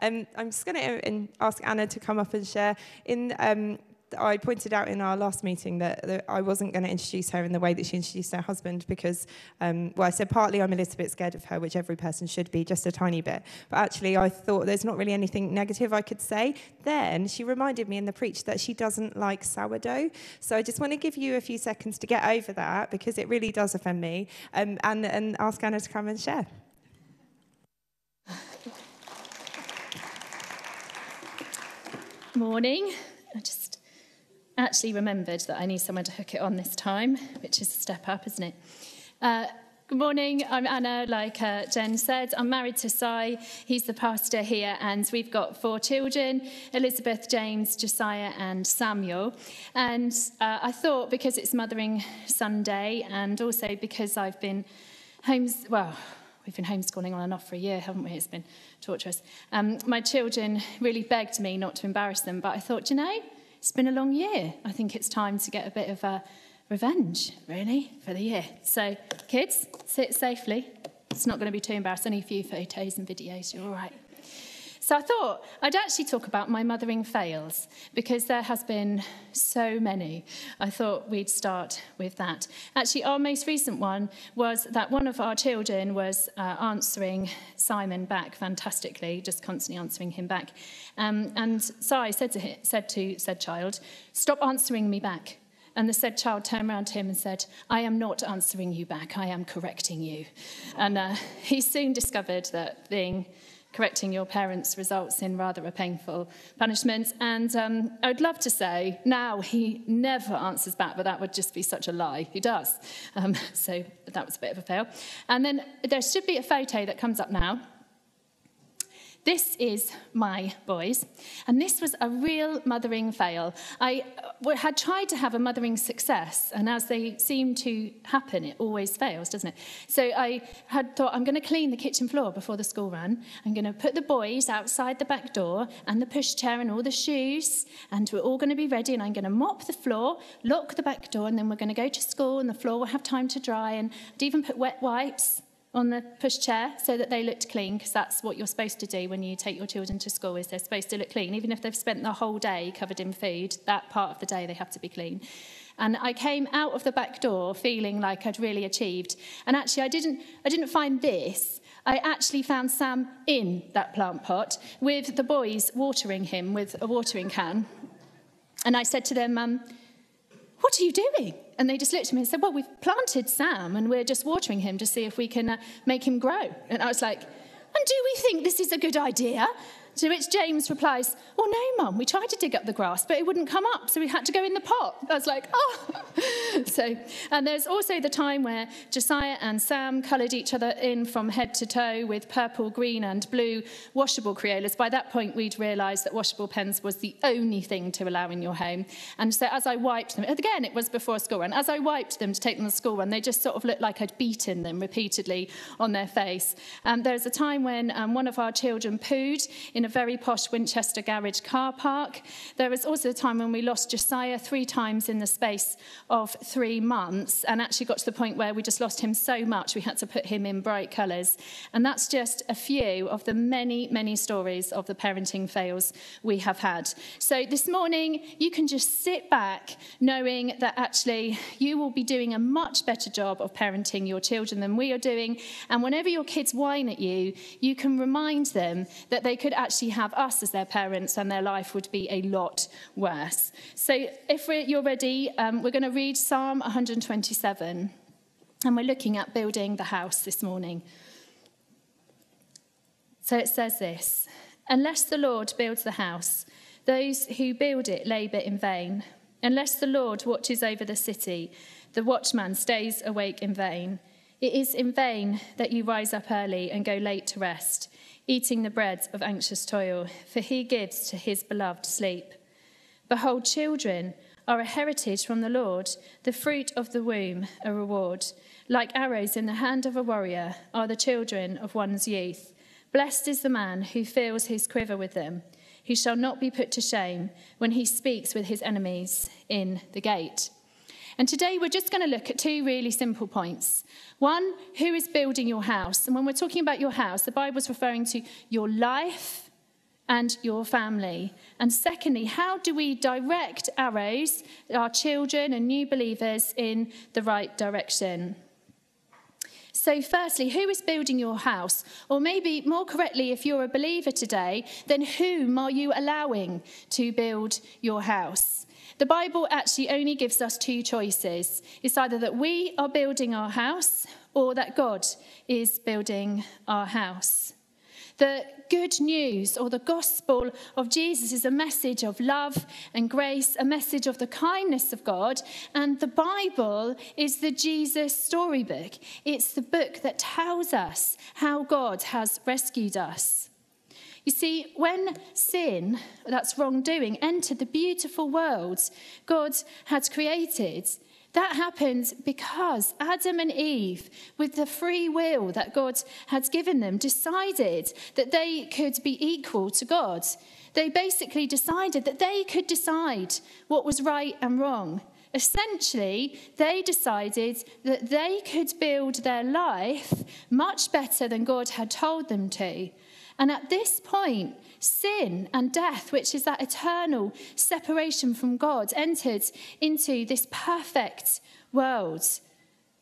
Um, I'm just going to ask Anna to come up and share. In um, I pointed out in our last meeting that, that I wasn't going to introduce her in the way that she introduced her husband because, um, well, I said partly I'm a little bit scared of her, which every person should be, just a tiny bit. But actually, I thought there's not really anything negative I could say. Then she reminded me in the preach that she doesn't like sourdough. So I just want to give you a few seconds to get over that because it really does offend me um, and, and ask Anna to come and share. Morning. I just actually remembered that I need someone to hook it on this time, which is a step up, isn't it? Uh, Good morning, I'm Anna. Like uh, Jen said, I'm married to Si. He's the pastor here, and we've got four children Elizabeth, James, Josiah, and Samuel. And uh, I thought because it's Mothering Sunday, and also because I've been homes, well, we've been homeschooling on and off for a year, haven't we? It's been torturous. Um, my children really begged me not to embarrass them, but I thought, you know, it's been a long year. I think it's time to get a bit of a revenge, really, for the year. So, kids, sit safely. It's not going to be too embarrassing. Only a few photos and videos. You're all right. So I thought I'd actually talk about my mothering fails because there has been so many. I thought we'd start with that. Actually, our most recent one was that one of our children was uh, answering Simon back fantastically, just constantly answering him back. Um, and Si said to, him, said to said child, "Stop answering me back." And the said child turned around to him and said, I am not answering you back, I am correcting you. And uh, he soon discovered that being correcting your parents results in rather a painful punishment. And um, I would love to say now he never answers back, but that would just be such a lie. He does. Um, so that was a bit of a fail. And then there should be a photo that comes up now This is my boys, and this was a real mothering fail. I uh, had tried to have a mothering success, and as they seem to happen, it always fails, doesn't it? So I had thought, I'm going to clean the kitchen floor before the school run. I'm going to put the boys outside the back door and the pushchair and all the shoes, and we're all going to be ready, and I'm going to mop the floor, lock the back door, and then we're going to go to school, and the floor will have time to dry, and I'd even put wet wipes on the pushchair so that they looked clean because that's what you're supposed to do when you take your children to school is they're supposed to look clean. Even if they've spent the whole day covered in food that part of the day they have to be clean. And I came out of the back door feeling like I'd really achieved. And actually I didn't I didn't find this. I actually found Sam in that plant pot with the boys watering him with a watering can. And I said to them um what are you doing? And they just looked at me and said, Well, we've planted Sam and we're just watering him to see if we can uh, make him grow. And I was like, And do we think this is a good idea? To which James replies, Well, no, Mum, we tried to dig up the grass, but it wouldn't come up, so we had to go in the pot. I was like, Oh. so, and there's also the time where Josiah and Sam coloured each other in from head to toe with purple, green, and blue washable Crayolas. By that point, we'd realised that washable pens was the only thing to allow in your home. And so as I wiped them, again, it was before school run, as I wiped them to take them to school run, they just sort of looked like I'd beaten them repeatedly on their face. Um, there was a time when um, one of our children pooed in a very posh Winchester garage car park. There was also a time when we lost Josiah three times in the space of three months and actually got to the point where we just lost him so much we had to put him in bright colours. And that's just a few of the many, many stories of the parenting fails we have had. So this morning, you can just sit back knowing that actually you will be doing a much better job of parenting your children than we are doing. And whenever your kids whine at you, you can remind them that they could actually actually have us as their parents and their life would be a lot worse. So if you're ready, um, we're going to read Psalm 127 and we're looking at building the house this morning. So it says this Unless the Lord builds the house, those who build it labour in vain. Unless the Lord watches over the city, the watchman stays awake in vain. It is in vain that you rise up early and go late to rest eating the bread of anxious toil, for he gives to his beloved sleep. Behold, children are a heritage from the Lord, the fruit of the womb, a reward. Like arrows in the hand of a warrior are the children of one's youth. Blessed is the man who fills his quiver with them, who shall not be put to shame when he speaks with his enemies in the gate. And today we're just going to look at two really simple points. One, who is building your house? And when we're talking about your house, the Bible's referring to your life and your family? And secondly, how do we direct arrows, our children and new believers, in the right direction? So, firstly, who is building your house? Or maybe more correctly, if you're a believer today, then whom are you allowing to build your house? The Bible actually only gives us two choices it's either that we are building our house or that God is building our house. The good news or the gospel of Jesus is a message of love and grace, a message of the kindness of God. And the Bible is the Jesus storybook. It's the book that tells us how God has rescued us. You see, when sin, that's wrongdoing, entered the beautiful world God had created, that happened because Adam and Eve, with the free will that God had given them, decided that they could be equal to God. They basically decided that they could decide what was right and wrong. Essentially, they decided that they could build their life much better than God had told them to. And at this point, sin and death, which is that eternal separation from God, entered into this perfect world.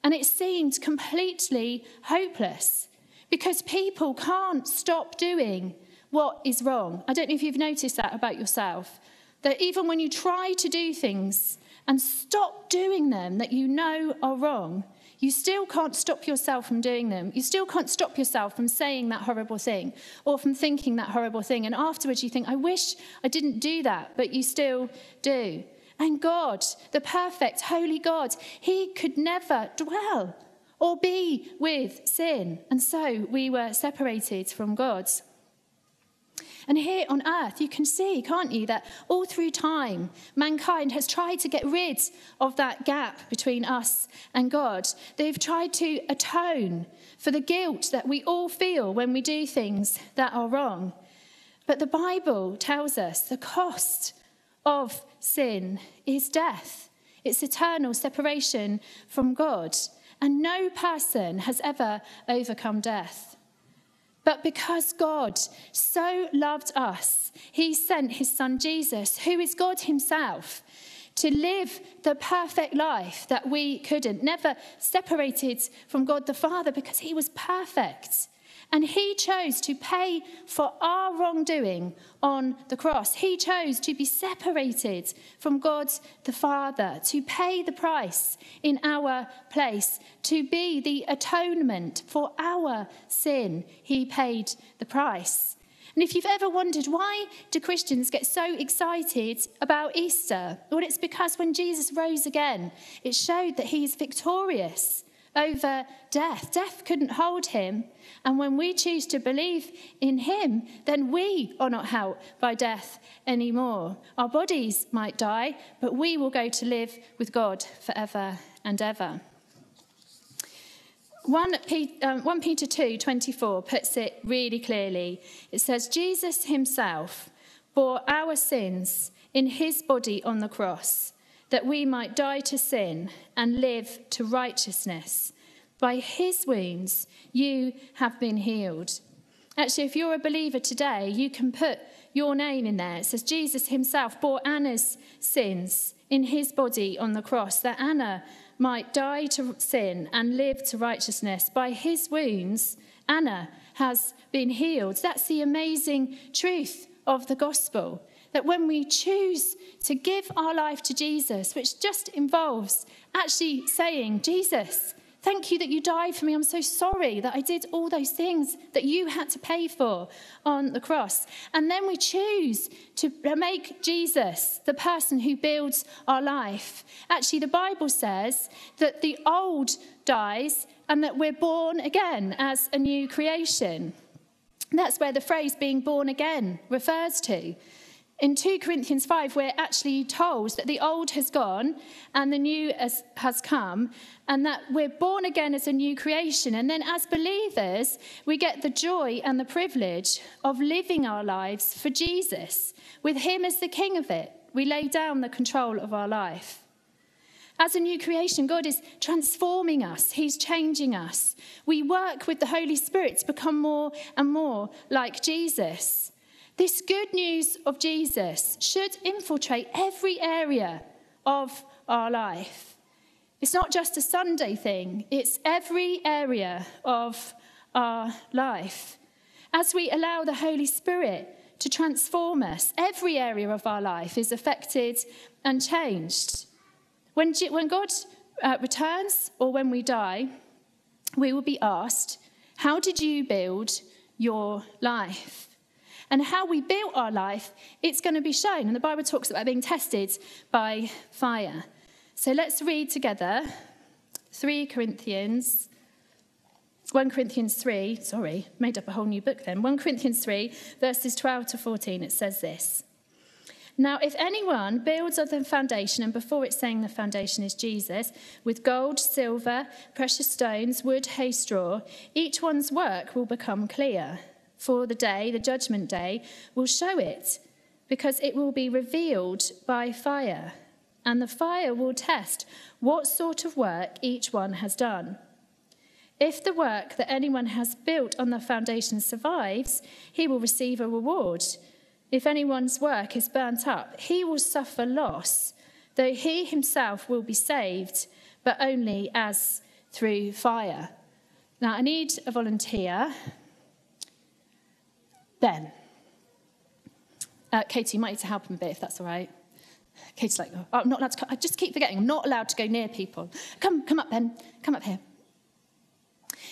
And it seemed completely hopeless because people can't stop doing what is wrong. I don't know if you've noticed that about yourself. That even when you try to do things and stop doing them that you know are wrong, you still can't stop yourself from doing them. You still can't stop yourself from saying that horrible thing or from thinking that horrible thing. And afterwards, you think, I wish I didn't do that, but you still do. And God, the perfect, holy God, He could never dwell or be with sin. And so we were separated from God. And here on earth, you can see, can't you, that all through time, mankind has tried to get rid of that gap between us and God. They've tried to atone for the guilt that we all feel when we do things that are wrong. But the Bible tells us the cost of sin is death, it's eternal separation from God. And no person has ever overcome death. But because God so loved us, he sent his son Jesus, who is God himself, to live the perfect life that we couldn't, never separated from God the Father because he was perfect. And he chose to pay for our wrongdoing on the cross. He chose to be separated from God the Father, to pay the price in our place, to be the atonement for our sin. He paid the price. And if you've ever wondered why do Christians get so excited about Easter, well, it's because when Jesus rose again, it showed that he is victorious over death. Death couldn't hold him. And when we choose to believe in him, then we are not held by death anymore. Our bodies might die, but we will go to live with God forever and ever. 1, um, Peter 2 24 puts it really clearly. It says, Jesus himself bore our sins in his body on the cross that we might die to sin and live to righteousness. By his wounds, you have been healed. Actually, if you're a believer today, you can put your name in there. It says Jesus himself bore Anna's sins in his body on the cross, that Anna might die to sin and live to righteousness. By his wounds, Anna has been healed. That's the amazing truth of the gospel that when we choose to give our life to Jesus, which just involves actually saying, Jesus, thank you that you died for me. I'm so sorry that I did all those things that you had to pay for on the cross. And then we choose to make Jesus the person who builds our life. Actually, the Bible says that the old dies and that we're born again as a new creation. That's where the phrase being born again refers to. In 2 Corinthians 5, we're actually told that the old has gone and the new has, come, and that we're born again as a new creation. And then, as believers, we get the joy and the privilege of living our lives for Jesus, with Him as the King of it. We lay down the control of our life. As a new creation, God is transforming us, He's changing us. We work with the Holy Spirit to become more and more like Jesus. This good news of Jesus should infiltrate every area of our life. It's not just a Sunday thing, it's every area of our life. As we allow the Holy Spirit to transform us, every area of our life is affected and changed. When, when God uh, returns or when we die, we will be asked, How did you build your life? And how we built our life, it's going to be shown. And the Bible talks about being tested by fire. So let's read together 3 Corinthians 1 Corinthians 3, sorry, made up a whole new book then. 1 Corinthians 3, verses 12 to 14, it says this. Now, if anyone builds on the foundation, and before it's saying the foundation is Jesus, with gold, silver, precious stones, wood, hay, straw, each one's work will become clear. For the day, the judgment day, will show it, because it will be revealed by fire. And the fire will test what sort of work each one has done. If the work that anyone has built on the foundation survives, he will receive a reward. If anyone's work is burnt up, he will suffer loss, though he himself will be saved, but only as through fire. Now, I need a volunteer. Ben. Uh, Katie, you might need to help him a bit if that's all right. Katie's like, oh, I'm not allowed to. Come. I just keep forgetting. I'm not allowed to go near people. Come, come up, Ben. Come up here.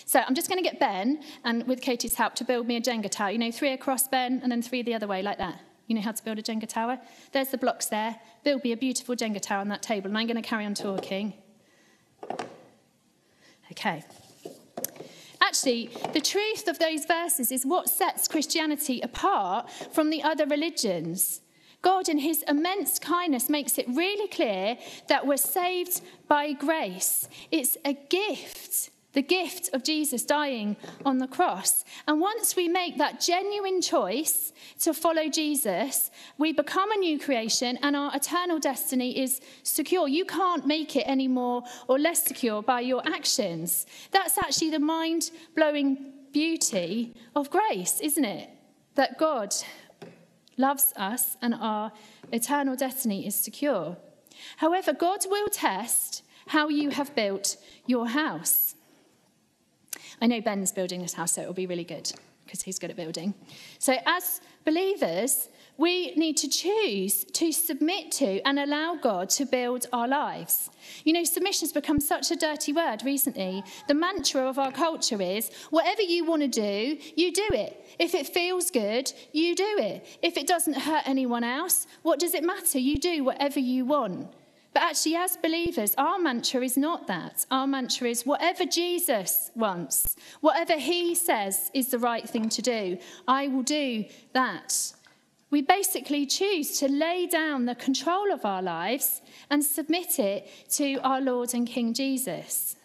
So I'm just going to get Ben, and with Katie's help, to build me a Jenga tower. You know, three across, Ben, and then three the other way, like that. You know how to build a Jenga tower? There's the blocks there. Build me a beautiful Jenga tower on that table, and I'm going to carry on talking. Okay. Actually, the truth of those verses is what sets Christianity apart from the other religions. God, in his immense kindness, makes it really clear that we're saved by grace. It's a gift the gift of Jesus dying on the cross. And once we make that genuine choice to follow Jesus, we become a new creation and our eternal destiny is secure. You can't make it any more or less secure by your actions. That's actually the mind blowing beauty of grace, isn't it? That God loves us and our eternal destiny is secure. However, God will test how you have built your house. I know Ben's building this house, so it'll be really good because he's good at building. So, as believers, we need to choose to submit to and allow God to build our lives. You know, submission has become such a dirty word recently. The mantra of our culture is whatever you want to do, you do it. If it feels good, you do it. If it doesn't hurt anyone else, what does it matter? You do whatever you want. But actually, as believers, our mantra is not that. Our mantra is whatever Jesus wants, whatever he says is the right thing to do, I will do that. We basically choose to lay down the control of our lives and submit it to our Lord and King Jesus.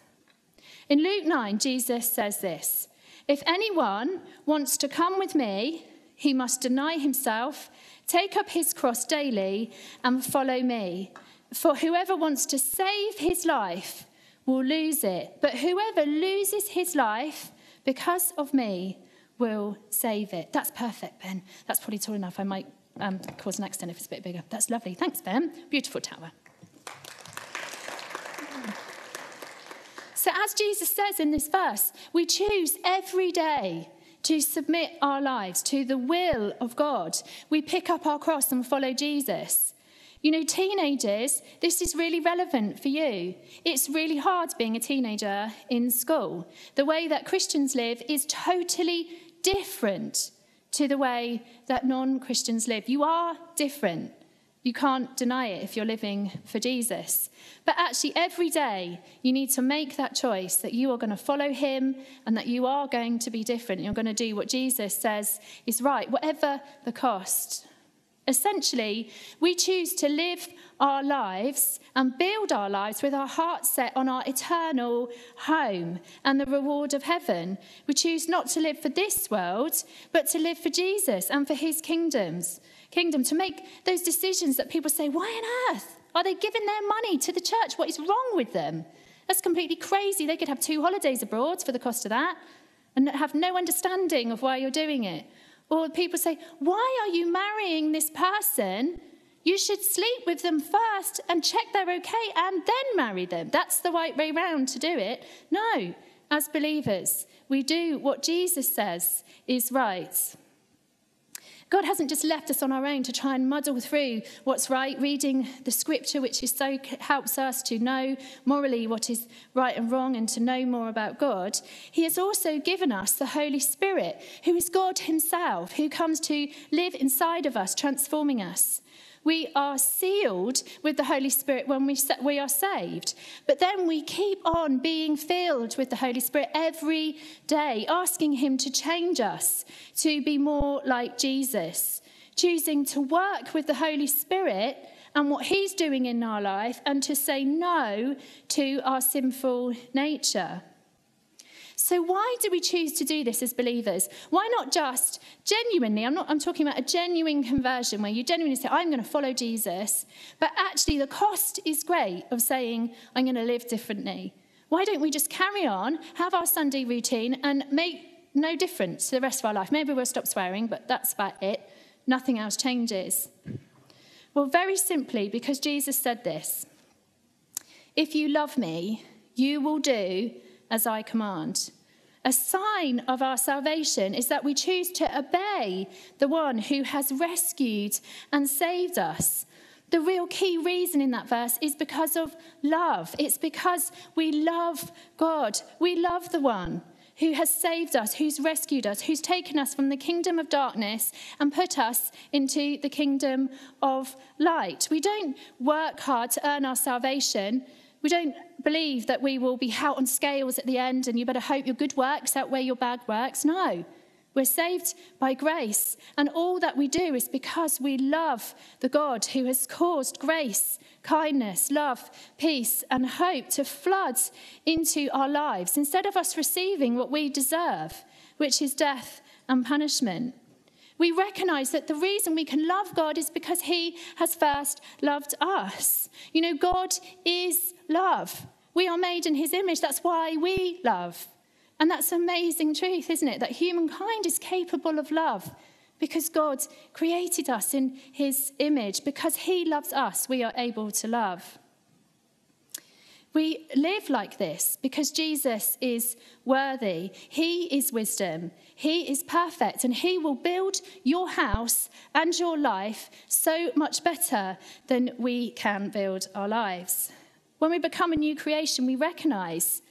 In Luke 9, Jesus says this If anyone wants to come with me, he must deny himself, take up his cross daily, and follow me. For whoever wants to save his life will lose it, but whoever loses his life because of me will save it. That's perfect, Ben. That's probably tall enough. I might um, cause an accident if it's a bit bigger. That's lovely. Thanks, Ben. Beautiful tower. So, as Jesus says in this verse, we choose every day to submit our lives to the will of God. We pick up our cross and follow Jesus. You know, teenagers, this is really relevant for you. It's really hard being a teenager in school. The way that Christians live is totally different to the way that non Christians live. You are different. You can't deny it if you're living for Jesus. But actually, every day, you need to make that choice that you are going to follow him and that you are going to be different. You're going to do what Jesus says is right, whatever the cost. Essentially, we choose to live our lives and build our lives with our hearts set on our eternal home and the reward of heaven. We choose not to live for this world, but to live for Jesus and for his kingdoms. Kingdom to make those decisions that people say, why on earth are they giving their money to the church? What is wrong with them? That's completely crazy. They could have two holidays abroad for the cost of that and have no understanding of why you're doing it. Or people say, Why are you marrying this person? You should sleep with them first and check they're okay and then marry them. That's the right way round to do it. No, as believers, we do what Jesus says is right. God hasn't just left us on our own to try and muddle through what's right, reading the scripture, which is so helps us to know morally what is right and wrong and to know more about God. He has also given us the Holy Spirit, who is God Himself, who comes to live inside of us, transforming us. We are sealed with the Holy Spirit when we, we are saved. But then we keep on being filled with the Holy Spirit every day, asking Him to change us to be more like Jesus, choosing to work with the Holy Spirit and what He's doing in our life and to say no to our sinful nature. So, why do we choose to do this as believers? Why not just genuinely? I'm, not, I'm talking about a genuine conversion where you genuinely say, I'm going to follow Jesus, but actually the cost is great of saying, I'm going to live differently. Why don't we just carry on, have our Sunday routine, and make no difference to the rest of our life? Maybe we'll stop swearing, but that's about it. Nothing else changes. Well, very simply, because Jesus said this If you love me, you will do as I command. A sign of our salvation is that we choose to obey the one who has rescued and saved us. The real key reason in that verse is because of love. It's because we love God. We love the one who has saved us, who's rescued us, who's taken us from the kingdom of darkness and put us into the kingdom of light. We don't work hard to earn our salvation. We don't believe that we will be out on scales at the end and you better hope your good works outweigh your bad works. No. We're saved by grace, and all that we do is because we love the God who has caused grace, kindness, love, peace, and hope to flood into our lives instead of us receiving what we deserve, which is death and punishment. We recognize that the reason we can love God is because He has first loved us. You know, God is love. We are made in His image. That's why we love. And that's amazing truth, isn't it? That humankind is capable of love because God created us in His image. Because He loves us, we are able to love. We live like this because Jesus is worthy. He is wisdom. He is perfect. And He will build your house and your life so much better than we can build our lives. When we become a new creation, we recognize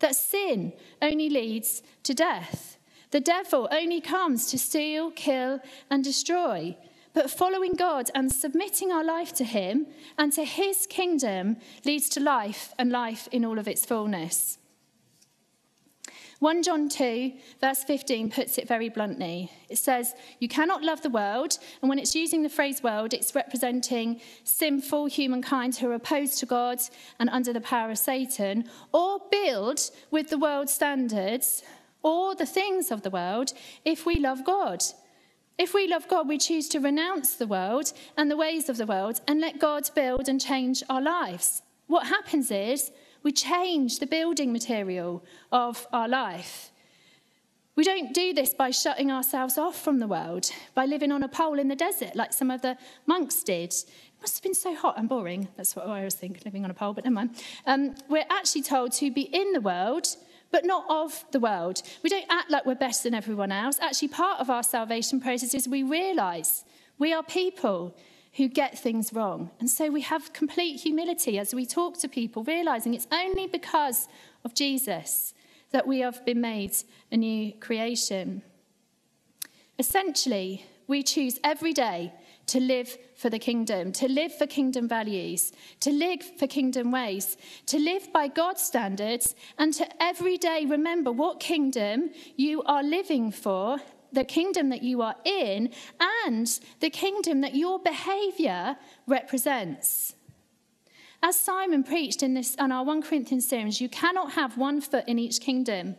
that sin only leads to death. The devil only comes to steal, kill, and destroy. But following God and submitting our life to Him and to His kingdom leads to life and life in all of its fullness. 1 John 2, verse 15, puts it very bluntly. It says, You cannot love the world. And when it's using the phrase world, it's representing sinful humankind who are opposed to God and under the power of Satan, or build with the world's standards or the things of the world if we love God. If we love God, we choose to renounce the world and the ways of the world and let God build and change our lives. What happens is we change the building material of our life. We don't do this by shutting ourselves off from the world, by living on a pole in the desert like some of the monks did. It must have been so hot and boring. That's what I was thinking, living on a pole, but never mind. Um, we're actually told to be in the world but not of the world. We don't act like we're better than everyone else. Actually, part of our salvation process is we realize we are people who get things wrong. And so we have complete humility as we talk to people, realizing it's only because of Jesus that we have been made a new creation. Essentially, we choose every day to live for the kingdom, to live for kingdom values, to live for kingdom ways, to live by God's standards, and to every day remember what kingdom you are living for, the kingdom that you are in, and the kingdom that your behavior represents. As Simon preached in this on our 1 Corinthians series, you cannot have one foot in each kingdom.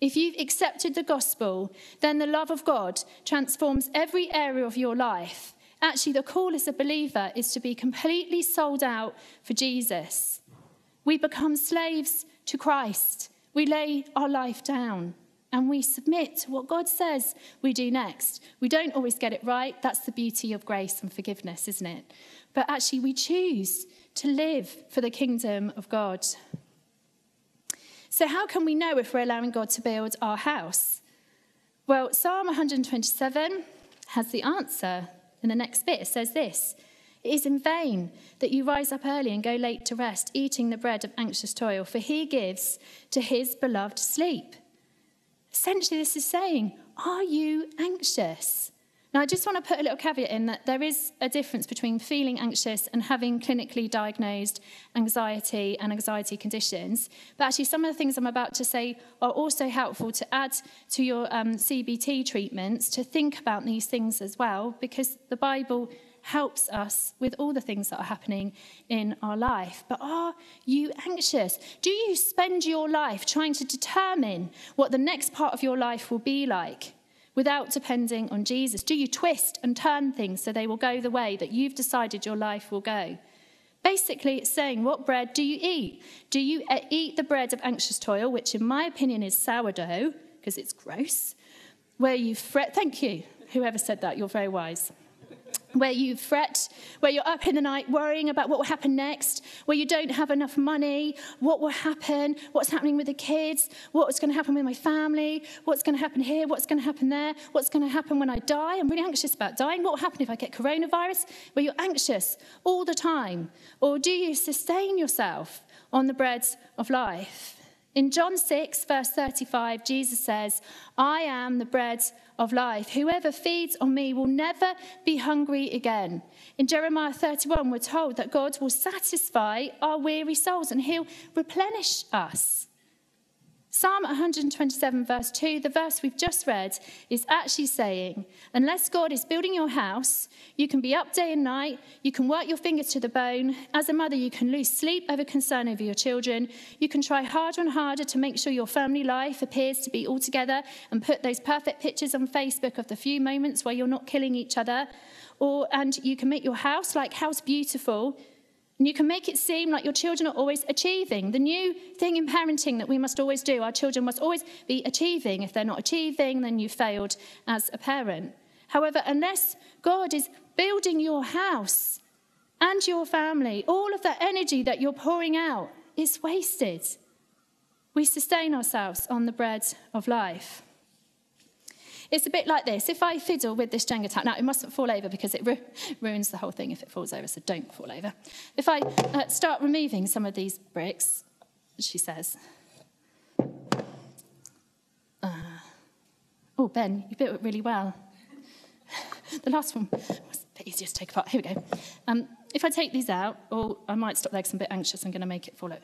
If you've accepted the gospel, then the love of God transforms every area of your life Actually, the call as a believer is to be completely sold out for Jesus. We become slaves to Christ. We lay our life down. And we submit to what God says we do next. We don't always get it right. That's the beauty of grace and forgiveness, isn't it? But actually, we choose to live for the kingdom of God. So, how can we know if we're allowing God to build our house? Well, Psalm 127 has the answer in the next bit. It says this It is in vain that you rise up early and go late to rest, eating the bread of anxious toil, for he gives to his beloved sleep. Essentially, this is saying, Are you anxious? Now, I just want to put a little caveat in that there is a difference between feeling anxious and having clinically diagnosed anxiety and anxiety conditions. But actually, some of the things I'm about to say are also helpful to add to your um, CBT treatments to think about these things as well, because the Bible helps us with all the things that are happening in our life. But are you anxious? Do you spend your life trying to determine what the next part of your life will be like? without depending on Jesus? Do you twist and turn things so they will go the way that you've decided your life will go? Basically, it's saying, What bread do you eat? Do you uh, eat the bread of anxious toil, which in my opinion is sourdough, because it's gross, where you fret? Thank you, whoever said that, you're very wise where you fret, where you're up in the night worrying about what will happen next, where you don't have enough money, what will happen, what's happening with the kids, what's going to happen with my family, what's going to happen here, what's going to happen there, what's going to happen when I die. I'm really anxious about dying. What will happen if I get coronavirus? Where you're anxious all the time. Or do you sustain yourself on the bread of life? In John 6, verse 35, Jesus says, I am the bread of life. Whoever feeds on me will never be hungry again. In Jeremiah 31, we're told that God will satisfy our weary souls and he'll replenish us. Psalm 127, verse 2, the verse we've just read, is actually saying, unless God is building your house, you can be up day and night, you can work your fingers to the bone. As a mother, you can lose sleep over concern over your children. You can try harder and harder to make sure your family life appears to be all together and put those perfect pictures on Facebook of the few moments where you're not killing each other. Or, and you can make your house like house beautiful and you can make it seem like your children are always achieving. The new thing in parenting that we must always do, our children must always be achieving. If they're not achieving, then you failed as a parent. However, unless God is building your house and your family, all of that energy that you're pouring out is wasted. We sustain ourselves on the bread of life. It's a bit like this. If I fiddle with this Jenga tower, now it mustn't fall over because it ru- ruins the whole thing if it falls over, so don't fall over. If I uh, start removing some of these bricks, she says, uh, Oh, Ben, you built it really well. the last one was a bit easier to take apart. Here we go. Um, if I take these out, or I might stop there because I'm a bit anxious, I'm going to make it fall out.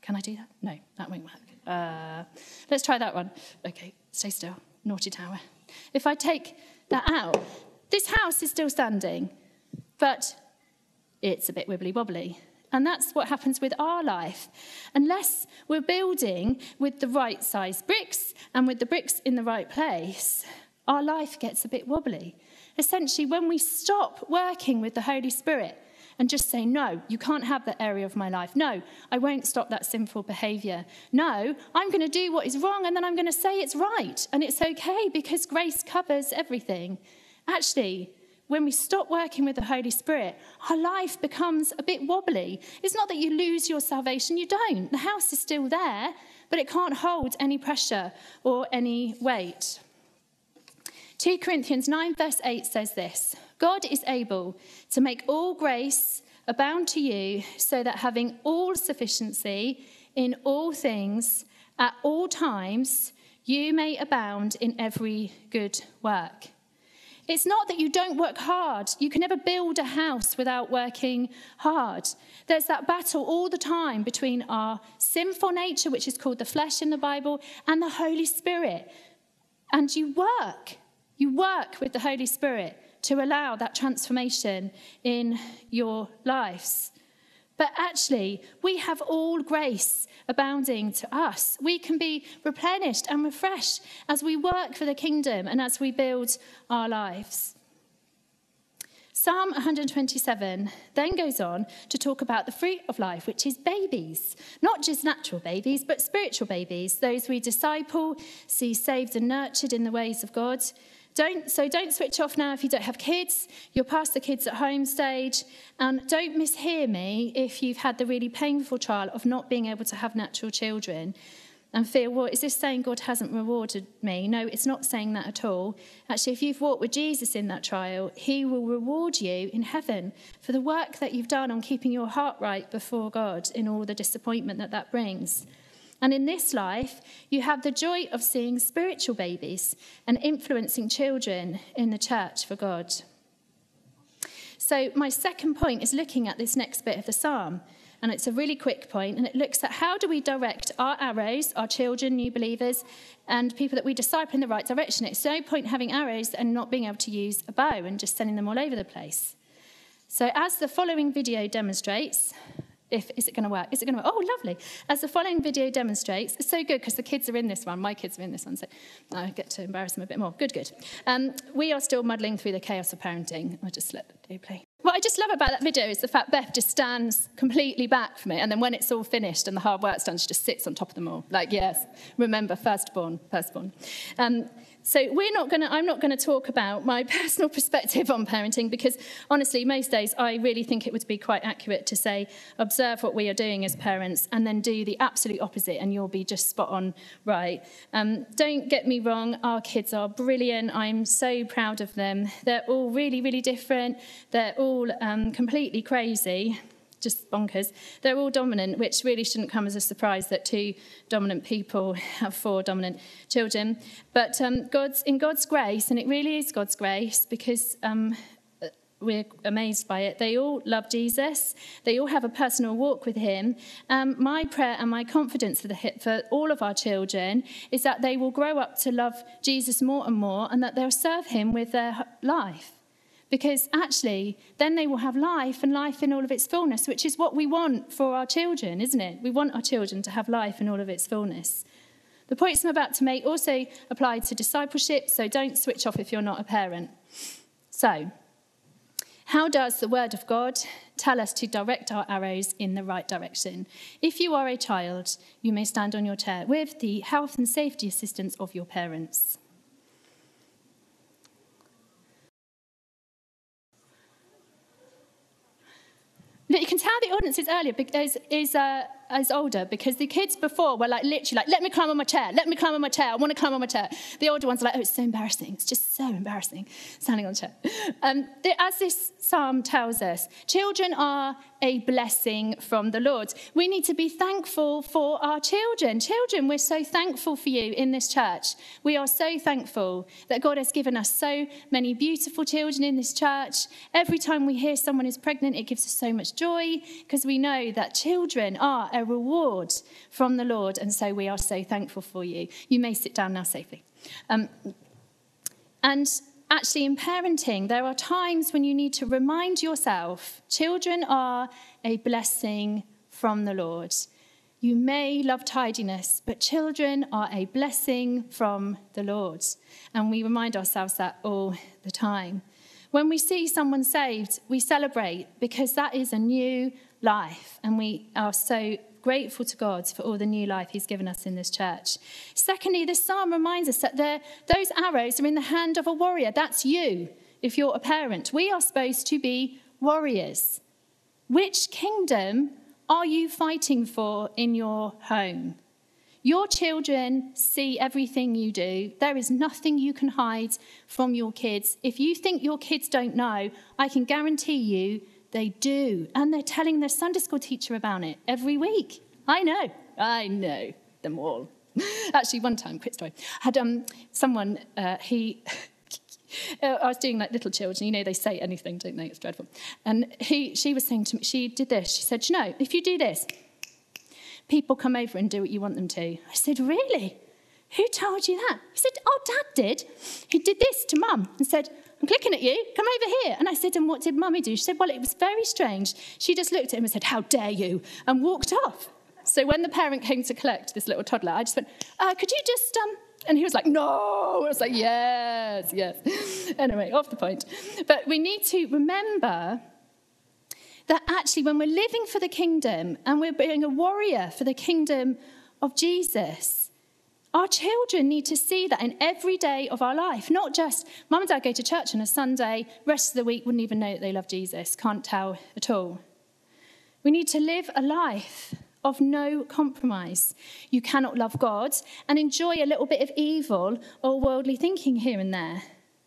Can I do that? No, that won't work. Uh, let's try that one. Okay, stay still naughty tower. If I take that out, this house is still standing, but it's a bit wibbly wobbly. And that's what happens with our life. Unless we're building with the right size bricks and with the bricks in the right place, our life gets a bit wobbly. Essentially, when we stop working with the Holy Spirit, and just say, No, you can't have that area of my life. No, I won't stop that sinful behavior. No, I'm going to do what is wrong and then I'm going to say it's right and it's okay because grace covers everything. Actually, when we stop working with the Holy Spirit, our life becomes a bit wobbly. It's not that you lose your salvation, you don't. The house is still there, but it can't hold any pressure or any weight. 2 Corinthians 9, verse 8 says this God is able to make all grace abound to you, so that having all sufficiency in all things at all times, you may abound in every good work. It's not that you don't work hard. You can never build a house without working hard. There's that battle all the time between our sinful nature, which is called the flesh in the Bible, and the Holy Spirit. And you work. You work with the Holy Spirit to allow that transformation in your lives. But actually, we have all grace abounding to us. We can be replenished and refreshed as we work for the kingdom and as we build our lives. Psalm 127 then goes on to talk about the fruit of life, which is babies. Not just natural babies, but spiritual babies, those we disciple, see saved and nurtured in the ways of God. Don't, so don't switch off now if you don't have kids. You're past the kids at home stage. And don't mishear me if you've had the really painful trial of not being able to have natural children and feel, well, is this saying God hasn't rewarded me? No, it's not saying that at all. Actually, if you've walked with Jesus in that trial, he will reward you in heaven for the work that you've done on keeping your heart right before God in all the disappointment that that brings. And in this life, you have the joy of seeing spiritual babies and influencing children in the church for God. So, my second point is looking at this next bit of the psalm and it's a really quick point, and it looks at how do we direct our arrows, our children, new believers, and people that we disciple in the right direction. It's no point having arrows and not being able to use a bow and just sending them all over the place. So, as the following video demonstrates, if is it going to work? Is it going to work? Oh, lovely. As the following video demonstrates, it's so good because the kids are in this one. My kids are in this one, so I get to embarrass them a bit more. Good, good. Um, we are still muddling through the chaos of parenting. I'll just let the play. What I just love about that video is the fact Beth just stands completely back from it, and then when it's all finished and the hard work's done, she just sits on top of them all. Like, yes, remember, firstborn, firstborn. Um, so we're not going I'm not going to talk about my personal perspective on parenting because honestly, most days I really think it would be quite accurate to say, observe what we are doing as parents and then do the absolute opposite and you'll be just spot on right. Um, don't get me wrong, our kids are brilliant. I'm so proud of them. They're all really, really different. They're all um, completely crazy just bonkers. They're all dominant, which really shouldn't come as a surprise that two dominant people have four dominant children. But um, God's in God's grace, and it really is God's grace because um, we're amazed by it. They all love Jesus. They all have a personal walk with Him. Um, my prayer and my confidence for, the, for all of our children is that they will grow up to love Jesus more and more, and that they'll serve Him with their life. Because actually, then they will have life and life in all of its fullness, which is what we want for our children, isn't it? We want our children to have life in all of its fullness. The points I'm about to make also apply to discipleship, so don't switch off if you're not a parent. So, how does the Word of God tell us to direct our arrows in the right direction? If you are a child, you may stand on your chair with the health and safety assistance of your parents. You can tell the audience is earlier is, is, uh, is older because the kids before were like literally like, let me climb on my chair, let me climb on my chair, I want to climb on my chair. The older ones are like, oh, it's so embarrassing. It's just so embarrassing standing on a chair. Um, the, as this psalm tells us, children are a blessing from the Lord. We need to be thankful for our children. Children, we're so thankful for you in this church. We are so thankful that God has given us so many beautiful children in this church. Every time we hear someone is pregnant, it gives us so much joy because we know that children are a reward from the Lord. And so we are so thankful for you. You may sit down now safely. Um, and actually, in parenting, there are times when you need to remind yourself children are a blessing from the Lord. You may love tidiness, but children are a blessing from the Lord. And we remind ourselves that all the time. When we see someone saved, we celebrate because that is a new life. And we are so grateful to God for all the new life He's given us in this church. Secondly, this psalm reminds us that those arrows are in the hand of a warrior. That's you, if you're a parent. We are supposed to be warriors. Which kingdom are you fighting for in your home? Your children see everything you do. There is nothing you can hide from your kids. If you think your kids don't know, I can guarantee you they do. And they're telling their Sunday school teacher about it every week. I know. I know them all. Actually, one time, quick story, had um, someone, uh, he, uh, I was doing like little children, you know, they say anything, don't they? It's dreadful. And he, she was saying to me, she did this. She said, you know, if you do this, people come over and do what you want them to. I said, really? Who told you that? He said, oh, dad did. He did this to mum and said, I'm clicking at you. Come over here. And I said, And what did mummy do? She said, Well, it was very strange. She just looked at him and said, How dare you? And walked off. So when the parent came to collect this little toddler, I just went, uh, Could you just um, And he was like, no. I was like, yes, yes. anyway, off the point. But we need to remember that actually, when we're living for the kingdom and we're being a warrior for the kingdom of Jesus, our children need to see that in every day of our life, not just mum and dad go to church on a Sunday, rest of the week wouldn't even know that they love Jesus, can't tell at all. We need to live a life of no compromise. You cannot love God and enjoy a little bit of evil or worldly thinking here and there.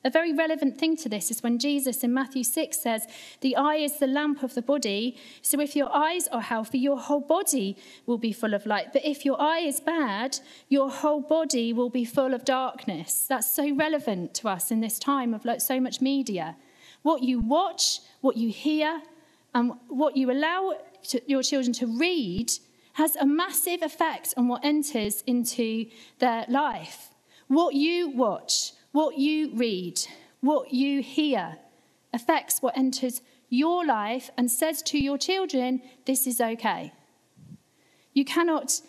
A very relevant thing to this is when Jesus in Matthew 6 says, The eye is the lamp of the body. So if your eyes are healthy, your whole body will be full of light. But if your eye is bad, your whole body will be full of darkness. That's so relevant to us in this time of so much media. What you watch, what you hear, and what you allow to your children to read has a massive effect on what enters into their life. What you watch, what you read, what you hear affects what enters your life and says to your children, this is okay. You cannot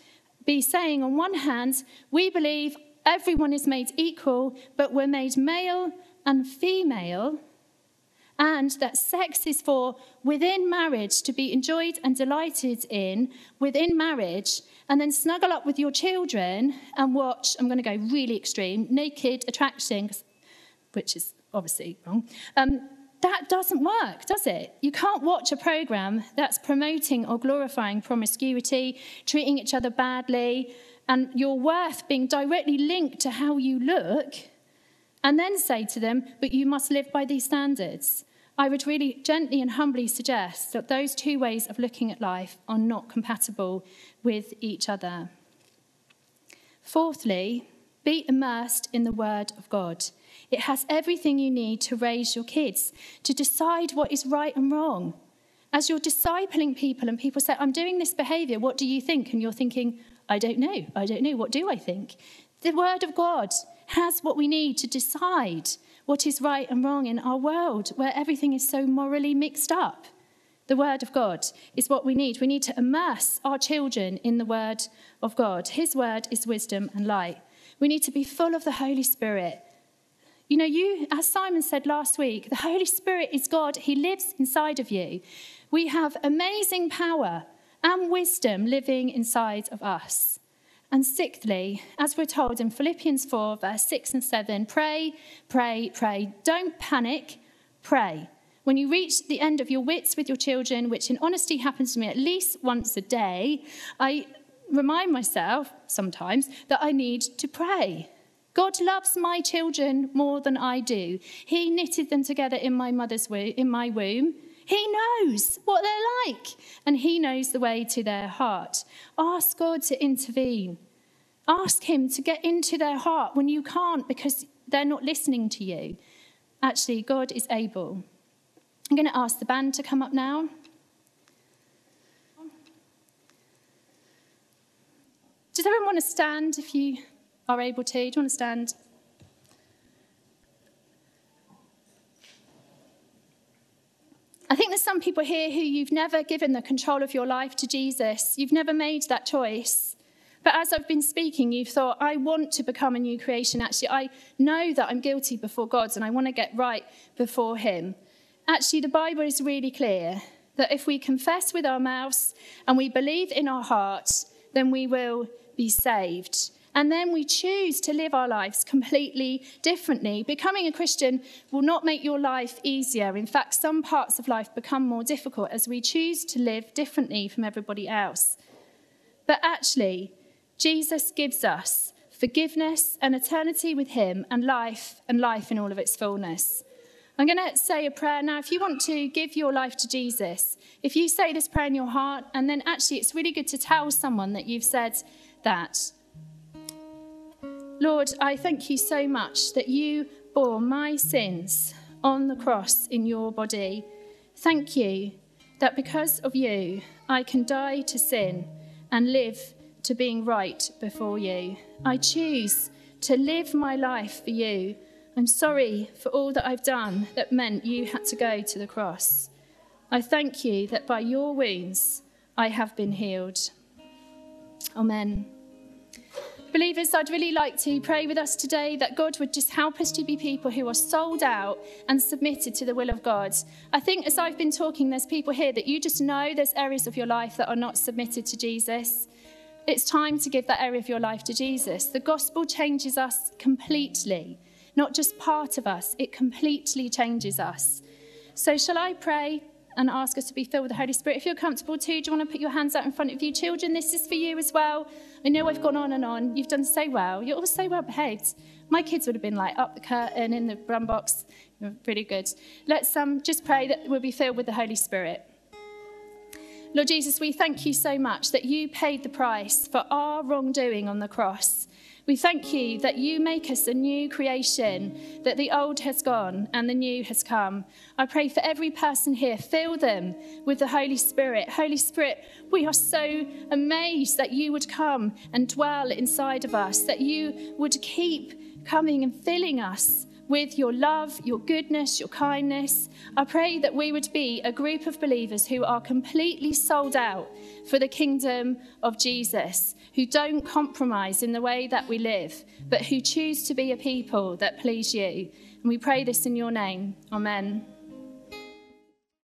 be saying, on one hand, we believe everyone is made equal, but we're made male and female, and that sex is for within marriage to be enjoyed and delighted in within marriage, and then snuggle up with your children and watch, I'm going to go really extreme, naked attraction, which is obviously wrong. Um, that doesn't work, does it? You can't watch a program that's promoting or glorifying promiscuity, treating each other badly, and your worth being directly linked to how you look, and then say to them, but you must live by these standards. I would really gently and humbly suggest that those two ways of looking at life are not compatible with each other. Fourthly, be immersed in the Word of God. It has everything you need to raise your kids, to decide what is right and wrong. As you're discipling people and people say, I'm doing this behavior, what do you think? And you're thinking, I don't know, I don't know, what do I think? The Word of God has what we need to decide what is right and wrong in our world where everything is so morally mixed up. The Word of God is what we need. We need to immerse our children in the Word of God. His Word is wisdom and light. We need to be full of the Holy Spirit. You know, you, as Simon said last week, the Holy Spirit is God. He lives inside of you. We have amazing power and wisdom living inside of us. And sixthly, as we're told in Philippians 4, verse 6 and 7, pray, pray, pray. Don't panic, pray. When you reach the end of your wits with your children, which in honesty happens to me at least once a day, I remind myself sometimes that I need to pray. God loves my children more than I do. He knitted them together in my mother's womb, in my womb. He knows what they're like, and He knows the way to their heart. Ask God to intervene. Ask Him to get into their heart when you can't because they're not listening to you. Actually, God is able. I'm going to ask the band to come up now. Does everyone want to stand if you are able to? Do you want to stand? I think there's some people here who you've never given the control of your life to Jesus. You've never made that choice. But as I've been speaking, you've thought, I want to become a new creation. Actually, I know that I'm guilty before God and I want to get right before Him. Actually, the Bible is really clear that if we confess with our mouths and we believe in our hearts, then we will be saved. And then we choose to live our lives completely differently. Becoming a Christian will not make your life easier. In fact, some parts of life become more difficult as we choose to live differently from everybody else. But actually, Jesus gives us forgiveness and eternity with Him and life and life in all of its fullness. I'm going to say a prayer now. If you want to give your life to Jesus, if you say this prayer in your heart, and then actually it's really good to tell someone that you've said that. Lord, I thank you so much that you bore my sins on the cross in your body. Thank you that because of you, I can die to sin and live to being right before you. I choose to live my life for you. I'm sorry for all that I've done that meant you had to go to the cross. I thank you that by your wounds I have been healed. Amen. Believers, I'd really like to pray with us today that God would just help us to be people who are sold out and submitted to the will of God. I think as I've been talking, there's people here that you just know there's areas of your life that are not submitted to Jesus. It's time to give that area of your life to Jesus. The gospel changes us completely, not just part of us, it completely changes us. So, shall I pray and ask us to be filled with the Holy Spirit? If you're comfortable too, do you want to put your hands out in front of you? Children, this is for you as well. I know I've gone on and on. You've done so well. You're all so well behaved. My kids would have been like up the curtain in the brum box. You're pretty good. Let's um, just pray that we'll be filled with the Holy Spirit. Lord Jesus, we thank you so much that you paid the price for our wrongdoing on the cross. We thank you that you make us a new creation, that the old has gone and the new has come. I pray for every person here, fill them with the Holy Spirit. Holy Spirit, we are so amazed that you would come and dwell inside of us, that you would keep coming and filling us with your love, your goodness, your kindness. I pray that we would be a group of believers who are completely sold out for the kingdom of Jesus, who don't compromise in the way that we live, but who choose to be a people that please you. And we pray this in your name. Amen.